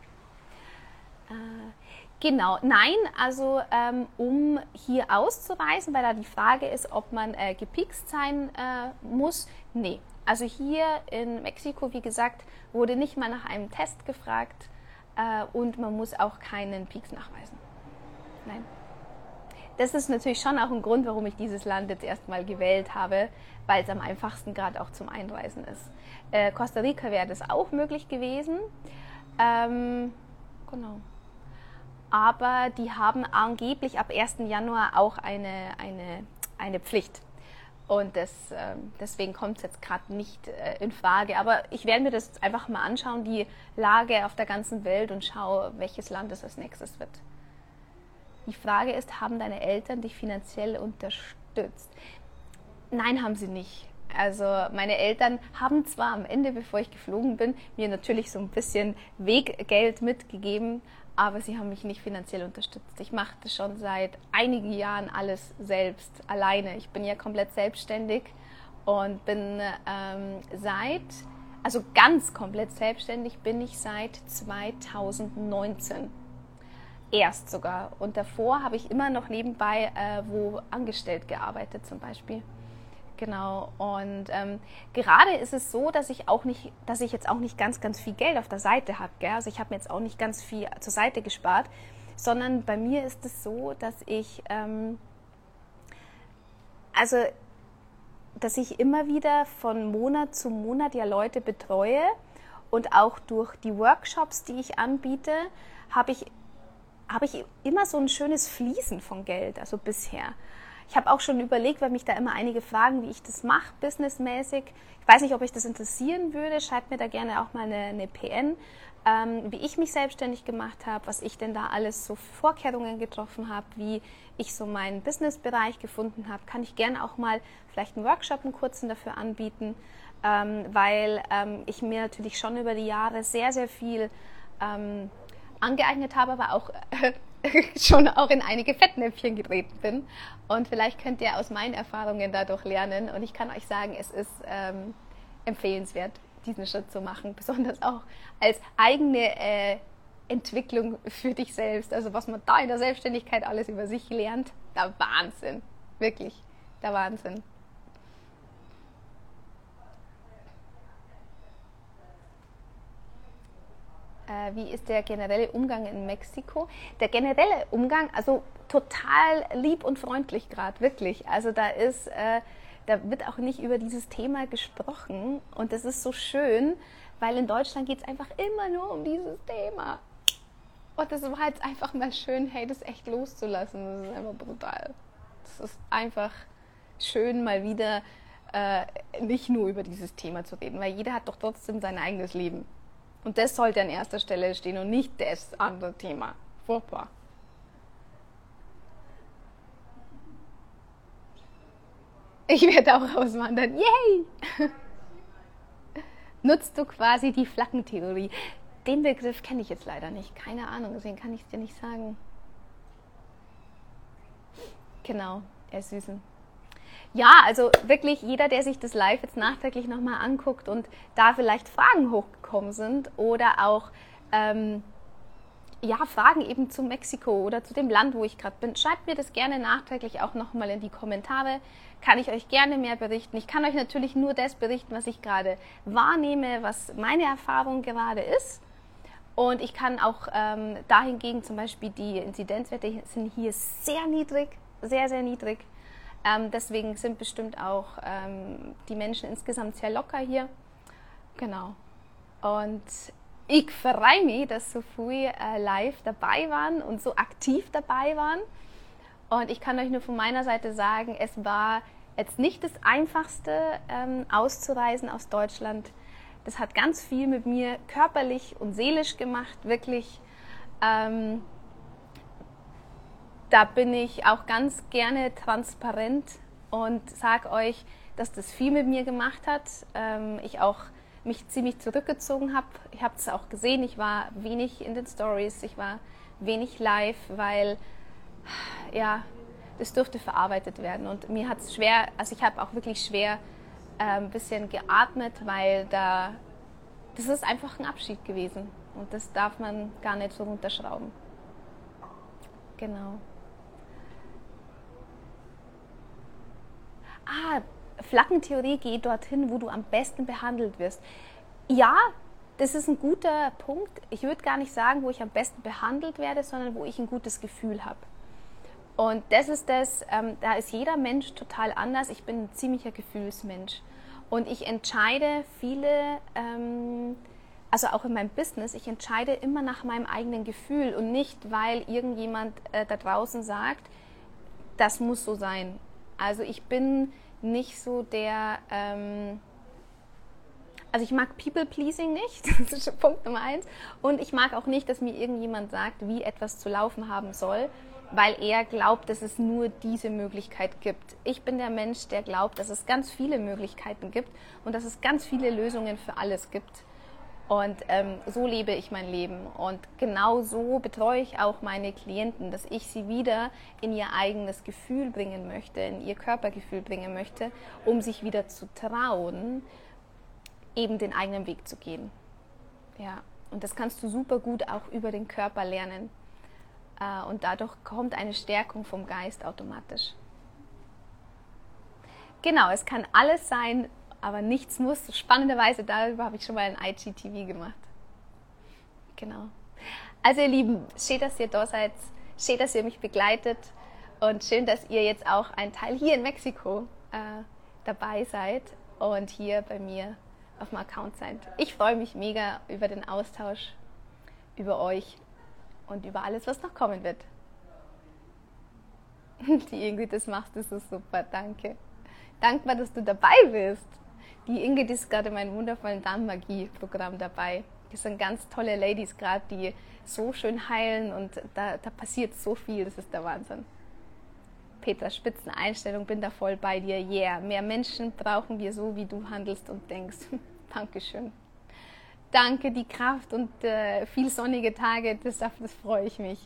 Äh, Genau, nein, also ähm, um hier auszureisen, weil da die Frage ist, ob man äh, gepikst sein äh, muss. Nee, also hier in Mexiko, wie gesagt, wurde nicht mal nach einem Test gefragt äh, und man muss auch keinen Pieks nachweisen. Nein. Das ist natürlich schon auch ein Grund, warum ich dieses Land jetzt erstmal gewählt habe, weil es am einfachsten gerade auch zum Einreisen ist. Äh, Costa Rica wäre das auch möglich gewesen. Ähm, genau aber die haben angeblich ab 1. Januar auch eine, eine, eine Pflicht. Und das, ähm, deswegen kommt es jetzt gerade nicht äh, in Frage. Aber ich werde mir das einfach mal anschauen, die Lage auf der ganzen Welt und schaue, welches Land es als nächstes wird. Die Frage ist, haben deine Eltern dich finanziell unterstützt? Nein, haben sie nicht. Also meine Eltern haben zwar am Ende, bevor ich geflogen bin, mir natürlich so ein bisschen Weggeld mitgegeben, aber sie haben mich nicht finanziell unterstützt. Ich mache das schon seit einigen Jahren alles selbst, alleine. Ich bin ja komplett selbstständig und bin ähm, seit, also ganz komplett selbstständig bin ich seit 2019. Erst sogar. Und davor habe ich immer noch nebenbei äh, wo angestellt gearbeitet zum Beispiel. Genau. Und ähm, gerade ist es so, dass ich auch nicht, dass ich jetzt auch nicht ganz, ganz viel Geld auf der Seite habe. Also ich habe mir jetzt auch nicht ganz viel zur Seite gespart, sondern bei mir ist es so, dass ich ähm, also dass ich immer wieder von Monat zu Monat ja Leute betreue und auch durch die Workshops, die ich anbiete, habe ich, habe ich immer so ein schönes Fließen von Geld, also bisher. Ich habe auch schon überlegt, weil mich da immer einige fragen, wie ich das mache, businessmäßig. Ich weiß nicht, ob euch das interessieren würde. Schreibt mir da gerne auch mal eine, eine PN, ähm, wie ich mich selbstständig gemacht habe, was ich denn da alles so Vorkehrungen getroffen habe, wie ich so meinen Businessbereich gefunden habe. Kann ich gerne auch mal vielleicht einen Workshop, einen kurzen dafür anbieten, ähm, weil ähm, ich mir natürlich schon über die Jahre sehr, sehr viel ähm, angeeignet habe, aber auch schon auch in einige Fettnäpfchen getreten bin. Und vielleicht könnt ihr aus meinen Erfahrungen dadurch lernen. Und ich kann euch sagen, es ist ähm, empfehlenswert, diesen Schritt zu machen, besonders auch als eigene äh, Entwicklung für dich selbst. Also was man da in der Selbstständigkeit alles über sich lernt, der Wahnsinn. Wirklich, der Wahnsinn. Wie ist der generelle Umgang in Mexiko? Der generelle Umgang, also total lieb und freundlich gerade, wirklich. Also da ist, äh, da wird auch nicht über dieses Thema gesprochen und das ist so schön, weil in Deutschland geht es einfach immer nur um dieses Thema. Und das war jetzt einfach mal schön, hey, das echt loszulassen. Das ist einfach brutal. Das ist einfach schön, mal wieder äh, nicht nur über dieses Thema zu reden, weil jeder hat doch trotzdem sein eigenes Leben. Und das sollte an erster Stelle stehen und nicht das andere Thema. Furchtbar. Ich werde auch auswandern. Yay! Nutzt du quasi die Flaggentheorie? Den Begriff kenne ich jetzt leider nicht. Keine Ahnung, deswegen kann ich es dir nicht sagen. Genau, er Süßen. Ja, also wirklich jeder, der sich das live jetzt nachträglich nochmal anguckt und da vielleicht Fragen hochgekommen sind oder auch ähm, ja, Fragen eben zu Mexiko oder zu dem Land, wo ich gerade bin, schreibt mir das gerne nachträglich auch nochmal in die Kommentare. Kann ich euch gerne mehr berichten. Ich kann euch natürlich nur das berichten, was ich gerade wahrnehme, was meine Erfahrung gerade ist. Und ich kann auch ähm, dahingegen zum Beispiel die Inzidenzwerte sind hier sehr niedrig, sehr, sehr niedrig. Ähm, deswegen sind bestimmt auch ähm, die Menschen insgesamt sehr locker hier. Genau. Und ich freue mich, dass so viele äh, live dabei waren und so aktiv dabei waren. Und ich kann euch nur von meiner Seite sagen, es war jetzt nicht das Einfachste, ähm, auszureisen aus Deutschland. Das hat ganz viel mit mir körperlich und seelisch gemacht, wirklich. Ähm, da bin ich auch ganz gerne transparent und sage euch, dass das viel mit mir gemacht hat. Ähm, ich auch mich ziemlich zurückgezogen habe. Ich habe es auch gesehen, ich war wenig in den Stories, ich war wenig live, weil ja, das durfte verarbeitet werden. Und mir hat es schwer, also ich habe auch wirklich schwer äh, ein bisschen geatmet, weil da, das ist einfach ein Abschied gewesen. Und das darf man gar nicht so runterschrauben. Genau. Ah, Flaggentheorie geht dorthin, wo du am besten behandelt wirst. Ja, das ist ein guter Punkt. Ich würde gar nicht sagen, wo ich am besten behandelt werde, sondern wo ich ein gutes Gefühl habe. Und das ist das, ähm, da ist jeder Mensch total anders. Ich bin ein ziemlicher Gefühlsmensch. Und ich entscheide viele, ähm, also auch in meinem Business, ich entscheide immer nach meinem eigenen Gefühl und nicht, weil irgendjemand äh, da draußen sagt, das muss so sein. Also ich bin nicht so der, ähm, also ich mag People-Pleasing nicht, das ist Punkt Nummer eins. Und ich mag auch nicht, dass mir irgendjemand sagt, wie etwas zu laufen haben soll, weil er glaubt, dass es nur diese Möglichkeit gibt. Ich bin der Mensch, der glaubt, dass es ganz viele Möglichkeiten gibt und dass es ganz viele Lösungen für alles gibt. Und ähm, so lebe ich mein Leben. Und genau so betreue ich auch meine Klienten, dass ich sie wieder in ihr eigenes Gefühl bringen möchte, in ihr Körpergefühl bringen möchte, um sich wieder zu trauen, eben den eigenen Weg zu gehen. Ja, und das kannst du super gut auch über den Körper lernen. Äh, und dadurch kommt eine Stärkung vom Geist automatisch. Genau, es kann alles sein, aber nichts muss. Spannenderweise, darüber habe ich schon mal ein IGTV gemacht. Genau. Also ihr Lieben, schön, dass ihr da seid, schön, dass ihr mich begleitet und schön, dass ihr jetzt auch ein Teil hier in Mexiko äh, dabei seid und hier bei mir auf dem Account seid. Ich freue mich mega über den Austausch, über euch und über alles, was noch kommen wird. Die Ingrid, das machst du so super, danke. Dankbar, dass du dabei bist. Die Ingrid ist gerade in meinem wundervollen Darmmagie-Programm dabei. Das sind ganz tolle Ladies gerade, die so schön heilen und da, da passiert so viel, das ist der Wahnsinn. Petra, Spitzeneinstellung, bin da voll bei dir. Yeah, mehr Menschen brauchen wir so, wie du handelst und denkst. Dankeschön. Danke, die Kraft und äh, viel sonnige Tage, das, das freue ich mich.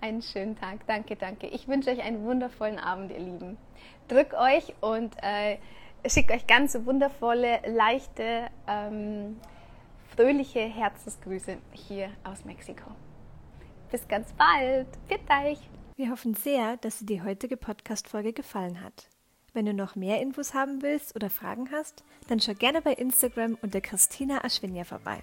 Einen schönen Tag. Danke, danke. Ich wünsche euch einen wundervollen Abend, ihr Lieben. Drück euch und äh, schicke euch ganz wundervolle, leichte, ähm, fröhliche Herzensgrüße hier aus Mexiko. Bis ganz bald. Bitte euch. Wir hoffen sehr, dass dir die heutige Podcast-Folge gefallen hat. Wenn du noch mehr Infos haben willst oder Fragen hast, dann schau gerne bei Instagram unter Christina Aschwinja vorbei.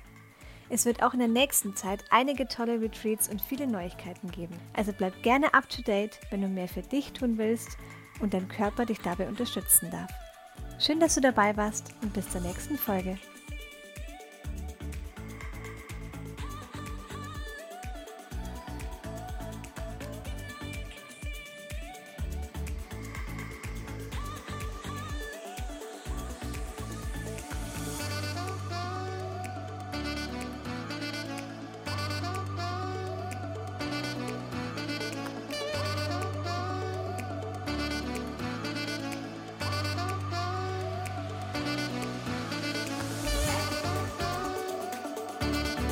Es wird auch in der nächsten Zeit einige tolle Retreats und viele Neuigkeiten geben. Also bleib gerne up to date, wenn du mehr für dich tun willst und dein Körper dich dabei unterstützen darf. Schön, dass du dabei warst und bis zur nächsten Folge.